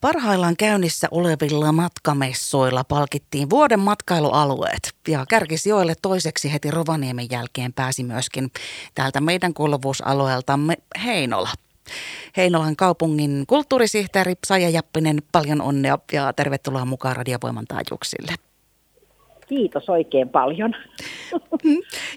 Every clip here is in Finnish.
Parhaillaan käynnissä olevilla matkamessoilla palkittiin vuoden matkailualueet ja Kärkisijoille toiseksi heti Rovaniemen jälkeen pääsi myöskin täältä meidän kuuluvuusalueeltamme Heinola. Heinolan kaupungin kulttuurisihteeri Saija Jappinen, paljon onnea ja tervetuloa mukaan Radiovoiman taajuuksille. Kiitos oikein paljon.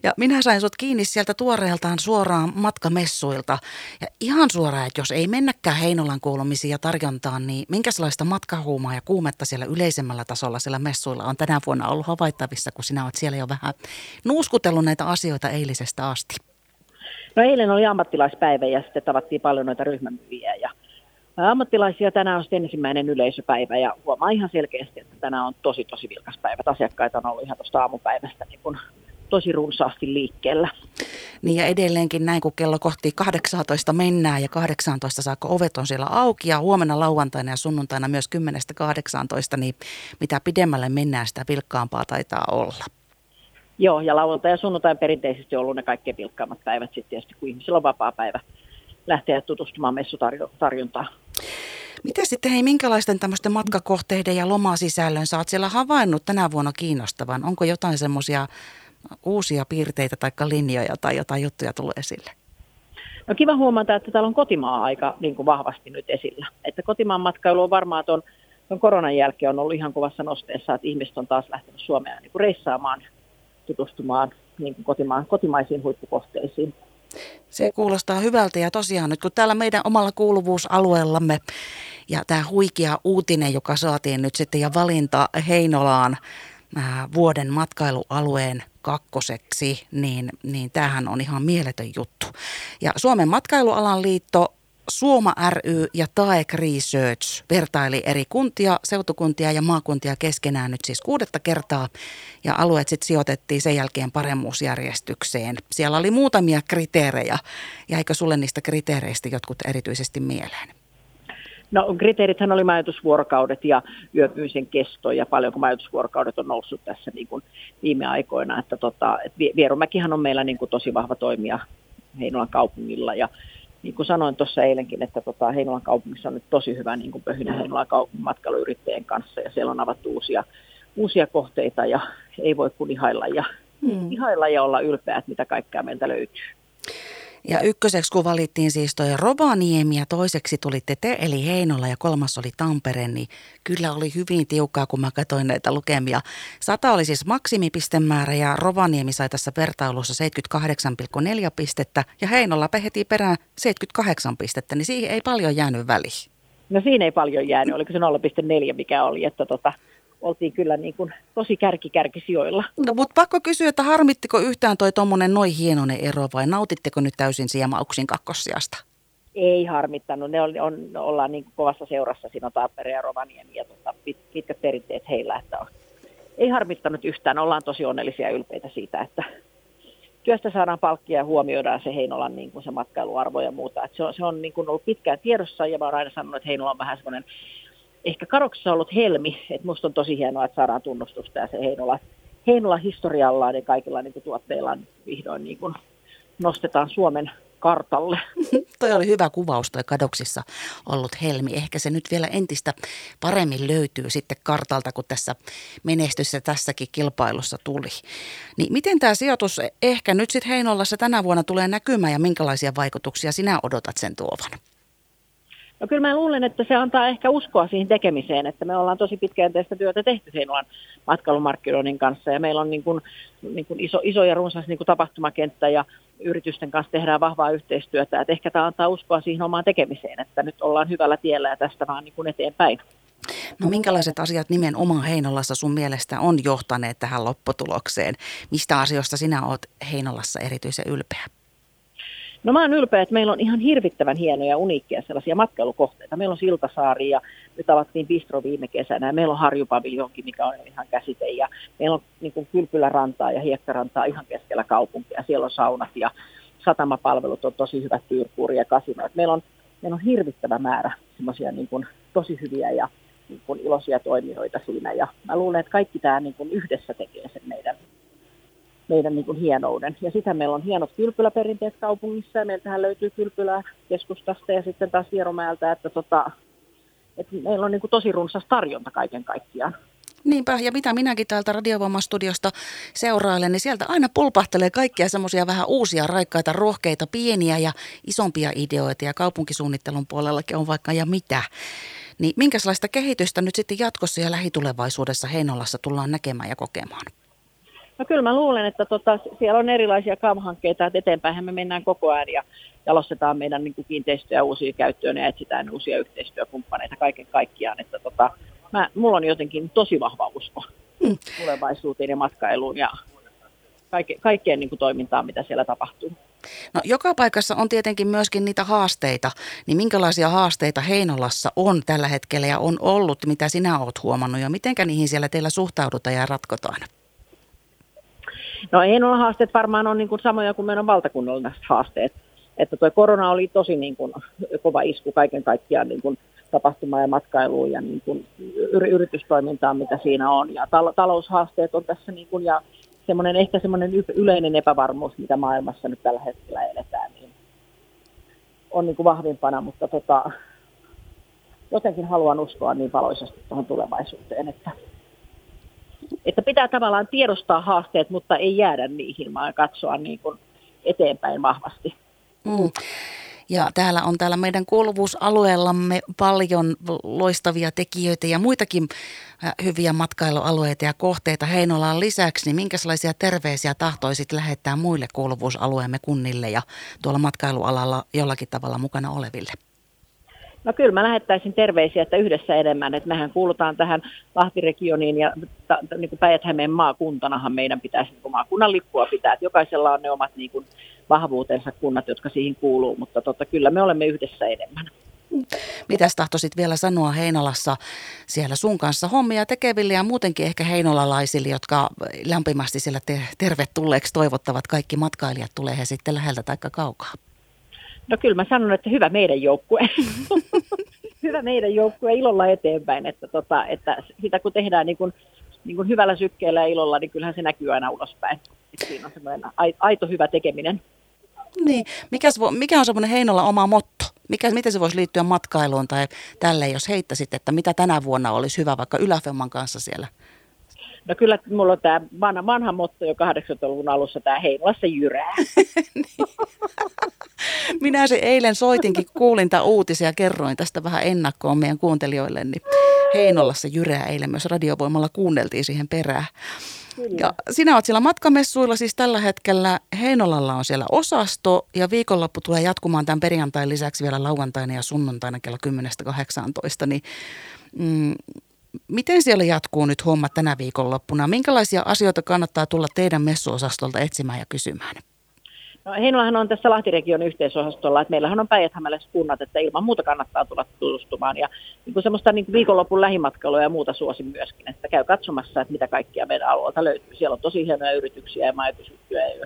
Ja minä sain sut kiinni sieltä tuoreeltaan suoraan matkamessuilta. Ja ihan suoraan, että jos ei mennäkään Heinolan kuulumisiin ja tarjontaan, niin minkälaista matkahuumaa ja kuumetta siellä yleisemmällä tasolla siellä messuilla on tänä vuonna ollut havaittavissa, kun sinä olet siellä jo vähän nuuskutellut näitä asioita eilisestä asti? No eilen oli ammattilaispäivä ja sitten tavattiin paljon noita ryhmämyyjiä ja ammattilaisia. Tänään on sitten ensimmäinen yleisöpäivä ja huomaa ihan selkeästi, että tänään on tosi tosi vilkas päivä. Asiakkaita on ollut ihan tuosta aamupäivästä niin kun tosi runsaasti liikkeellä. Niin ja edelleenkin näin, kun kello kohti 18 mennään ja 18 saakka ovet on siellä auki ja huomenna lauantaina ja sunnuntaina myös 10-18, niin mitä pidemmälle mennään, sitä vilkkaampaa taitaa olla. Joo, ja lauantai ja sunnuntai perinteisesti on ollut ne kaikkein vilkkaammat päivät sitten tietysti, kun ihmisillä on vapaa päivä lähteä tutustumaan messutarjontaan. Miten sitten, hei, minkälaisten tämmöisten matkakohteiden ja lomasisällön sä oot siellä havainnut tänä vuonna kiinnostavan? Onko jotain semmoisia uusia piirteitä tai linjoja tai jotain juttuja tullut esille? No kiva huomata, että täällä on kotimaa aika niin kuin vahvasti nyt esillä. Että kotimaan matkailu on varmaan tuon, tuon koronan jälkeen on ollut ihan kovassa nosteessa, että ihmiset on taas lähtenyt Suomeen niin kuin reissaamaan, tutustumaan niin kuin kotimaan, kotimaisiin huippukohteisiin. Se kuulostaa hyvältä ja tosiaan nyt kun täällä meidän omalla kuuluvuusalueellamme ja tämä huikea uutinen, joka saatiin nyt sitten ja valinta Heinolaan vuoden matkailualueen kakkoseksi, niin, niin tämähän on ihan mieletön juttu. Ja Suomen matkailualan liitto Suoma ry ja TAEK Research vertaili eri kuntia, seutukuntia ja maakuntia keskenään nyt siis kuudetta kertaa ja alueet sitten sijoitettiin sen jälkeen paremmuusjärjestykseen. Siellä oli muutamia kriteerejä. Jäikö sulle niistä kriteereistä jotkut erityisesti mieleen? No kriteerithän oli majoitusvuorokaudet ja yöpyisen kesto ja paljonko majoitusvuorokaudet on noussut tässä niin kuin viime aikoina. Että tota, et Vierumäkihan on meillä niin kuin tosi vahva toimija Heinolan kaupungilla ja niin kuin sanoin tuossa eilenkin, että tota, Heinolan kaupungissa on nyt tosi hyvä niin kuin pöhinä Heinolan kaupungin matkailuyrittäjien kanssa ja siellä on avattu uusia, uusia kohteita ja ei voi kuin ihailla ja, hmm. ihailla ja olla ylpeä, että mitä kaikkea meiltä löytyy. Ja ykköseksi kun valittiin siis toi Rovaniemi ja toiseksi tulitte te eli Heinola ja kolmas oli Tampere, niin kyllä oli hyvin tiukkaa kun mä katsoin näitä lukemia. Sata oli siis maksimipistemäärä ja Rovaniemi sai tässä vertailussa 78,4 pistettä ja Heinola heti perään 78 pistettä, niin siihen ei paljon jäänyt väliin. No siinä ei paljon jäänyt, oliko se 0,4 mikä oli, että tota, oltiin kyllä niin kuin tosi kärki-kärkisijoilla. No mutta pakko kysyä, että harmittiko yhtään toi tuommoinen noin hienoinen ero vai nautitteko nyt täysin siemauksin kakkossiasta? Ei harmittanut, ne on, on, ollaan niin kovassa seurassa, siinä on Tampere ja Rovaniemi ja tota, pit, pitkät perinteet heillä, että on. ei harmittanut yhtään, ollaan tosi onnellisia ja ylpeitä siitä, että työstä saadaan palkkia ja huomioidaan se Heinolan niin kuin se matkailuarvo ja muuta. Et se on, se on niin kuin ollut pitkään tiedossa ja mä oon aina sanonut, että Heinola on vähän semmoinen ehkä karoksessa ollut helmi, että musta on tosi hienoa, että saadaan tunnustusta ja se Heinola, Heinola historiallaan ja kaikilla niin kuin, tuotteillaan vihdoin niin kuin, nostetaan Suomen kartalle. toi oli hyvä kuvaus toi kadoksissa ollut helmi. Ehkä se nyt vielä entistä paremmin löytyy sitten kartalta, kun tässä menestyssä tässäkin kilpailussa tuli. Niin miten tämä sijoitus ehkä nyt sitten Heinolassa tänä vuonna tulee näkymään ja minkälaisia vaikutuksia sinä odotat sen tuovan? No kyllä mä luulen, että se antaa ehkä uskoa siihen tekemiseen, että me ollaan tosi pitkäjänteistä työtä tehty Heinolan matkailumarkkinoinnin kanssa ja meillä on niin kuin, niin kuin iso, iso ja runsas niin kuin tapahtumakenttä ja yritysten kanssa tehdään vahvaa yhteistyötä, että ehkä tämä antaa uskoa siihen omaan tekemiseen, että nyt ollaan hyvällä tiellä ja tästä vaan niin kuin eteenpäin. No minkälaiset asiat nimenomaan Heinolassa sun mielestä on johtaneet tähän lopputulokseen? Mistä asioista sinä oot Heinolassa erityisen ylpeä? No mä oon ylpeä, että meillä on ihan hirvittävän hienoja, uniikkia sellaisia matkailukohteita. Meillä on Siltasaari ja nyt avattiin Bistro viime kesänä ja meillä on Harjupaviljonkin, mikä on ihan käsite. Ja meillä on niin kuin kylpylärantaa ja hiekkarantaa ihan keskellä kaupunkia. Siellä on saunat ja satamapalvelut on tosi hyvät tyyrkuuri ja kasinoit. Meillä on, meillä on hirvittävä määrä semmoisia niin tosi hyviä ja niin kuin iloisia toimijoita siinä. Ja mä luulen, että kaikki tämä niin kuin yhdessä tekee sen meidän meidän niin kuin hienouden. Ja sitten meillä on hienot kylpyläperinteet kaupungissa ja meiltähän löytyy kylpylää keskustasta ja sitten taas Hieromäeltä, että tota, että meillä on niin kuin tosi runsas tarjonta kaiken kaikkiaan. Niinpä, ja mitä minäkin täältä radiovoimastudiosta seurailen, niin sieltä aina pulpahtelee kaikkia semmoisia vähän uusia, raikkaita, rohkeita, pieniä ja isompia ideoita, ja kaupunkisuunnittelun puolellakin on vaikka ja mitä. Niin minkälaista kehitystä nyt sitten jatkossa ja lähitulevaisuudessa Heinolassa tullaan näkemään ja kokemaan? No kyllä mä luulen, että tota, siellä on erilaisia kaavahankkeita, että eteenpäin me mennään koko ajan ja jalostetaan meidän niin kuin kiinteistöjä uusia käyttöön ja etsitään uusia yhteistyökumppaneita kaiken kaikkiaan. Että tota, mä, mulla on jotenkin tosi vahva usko mm. tulevaisuuteen ja matkailuun ja kaike, kaikkeen niin kuin toimintaan, mitä siellä tapahtuu. No joka paikassa on tietenkin myöskin niitä haasteita. Niin minkälaisia haasteita Heinolassa on tällä hetkellä ja on ollut, mitä sinä olet huomannut ja mitenkä niihin siellä teillä suhtaudutaan ja ratkotaan? No Heinolan haasteet varmaan on niin kuin samoja kuin meidän valtakunnalliset haasteet. Että tuo korona oli tosi niin kuin kova isku kaiken kaikkiaan niin kuin tapahtuma- ja matkailuun ja niin kuin yritystoimintaan, mitä siinä on. Ja tal- taloushaasteet on tässä niin kuin, ja semmoinen, ehkä semmoinen yleinen epävarmuus, mitä maailmassa nyt tällä hetkellä eletään, niin on niin kuin vahvimpana, mutta tota, jotenkin haluan uskoa niin valoisesti tuohon tulevaisuuteen, että, että pitää tavallaan tiedostaa haasteet, mutta ei jäädä niihin, vaan katsoa niin kuin eteenpäin vahvasti. Mm. Ja täällä on täällä meidän kuuluvuusalueellamme paljon loistavia tekijöitä ja muitakin äh, hyviä matkailualueita ja kohteita Heinolaan lisäksi. Niin minkälaisia terveisiä tahtoisit lähettää muille kuuluvuusalueemme kunnille ja tuolla matkailualalla jollakin tavalla mukana oleville? No kyllä mä lähettäisin terveisiä, että yhdessä enemmän, että mehän kuulutaan tähän Lahtiregioniin ja ta, niin kuin Päijät-Hämeen maakuntanahan meidän pitäisi niin maakunnan lippua pitää, että jokaisella on ne omat niin kuin vahvuutensa kunnat, jotka siihen kuuluu, mutta tota, kyllä me olemme yhdessä enemmän. Mitäs tahtoisit vielä sanoa Heinolassa siellä sun kanssa hommia tekeville ja muutenkin ehkä heinolalaisille, jotka lämpimästi siellä te- tervetulleeksi toivottavat kaikki matkailijat, tulee he sitten läheltä tai kaukaa? No kyllä mä sanon, että hyvä meidän joukkue. hyvä meidän joukkue ilolla eteenpäin, että, tota, että sitä kun tehdään niin kuin, niin kuin hyvällä sykkeellä ja ilolla, niin kyllähän se näkyy aina ulospäin. Että siinä on semmoinen aito hyvä tekeminen. Niin. Mikä, mikä on semmoinen Heinolla oma motto? Mikä, miten se voisi liittyä matkailuun tai tälle, jos heittäisit, että mitä tänä vuonna olisi hyvä vaikka Yläfemman kanssa siellä? No kyllä mulla on tämä vanha, vanha motto jo 80-luvun alussa, tämä Heinolassa jyrää. niin. Minä se eilen soitinkin, kuulin tämän uutisia ja kerroin tästä vähän ennakkoon meidän kuuntelijoille, niin Heinolassa jyrää eilen myös radiovoimalla kuunneltiin siihen perään. Ja sinä olet siellä matkamessuilla siis tällä hetkellä. Heinolalla on siellä osasto ja viikonloppu tulee jatkumaan tämän perjantain lisäksi vielä lauantaina ja sunnuntaina kello 10-18. Niin, mm, miten siellä jatkuu nyt homma tänä viikonloppuna? Minkälaisia asioita kannattaa tulla teidän messuosastolta etsimään ja kysymään? No, Heinolahan on tässä Lahtiregion yhteisosastolla, että meillähän on päijät kunnat, että ilman muuta kannattaa tulla tutustumaan. Ja niin kuin semmoista niin kuin viikonlopun lähimatkailua ja muuta suosin myöskin, että käy katsomassa, että mitä kaikkia meidän alueelta löytyy. Siellä on tosi hienoja yrityksiä ja majoitusyhtiöjä ja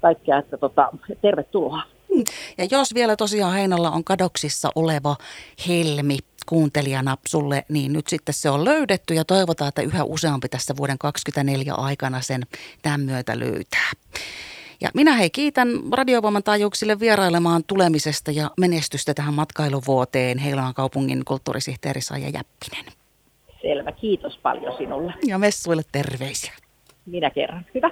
kaikkea, että tota, tervetuloa. Ja jos vielä tosiaan Heinolla on kadoksissa oleva helmi, kuuntelijana sulle, niin nyt sitten se on löydetty ja toivotaan, että yhä useampi tässä vuoden 2024 aikana sen tämän myötä löytää. Ja minä hei kiitän radiovoiman taajuuksille vierailemaan tulemisesta ja menestystä tähän matkailuvuoteen Heilaan kaupungin kulttuurisihteeri Saija Jäppinen. Selvä, kiitos paljon sinulle. Ja messuille terveisiä. Minä kerran. Hyvä.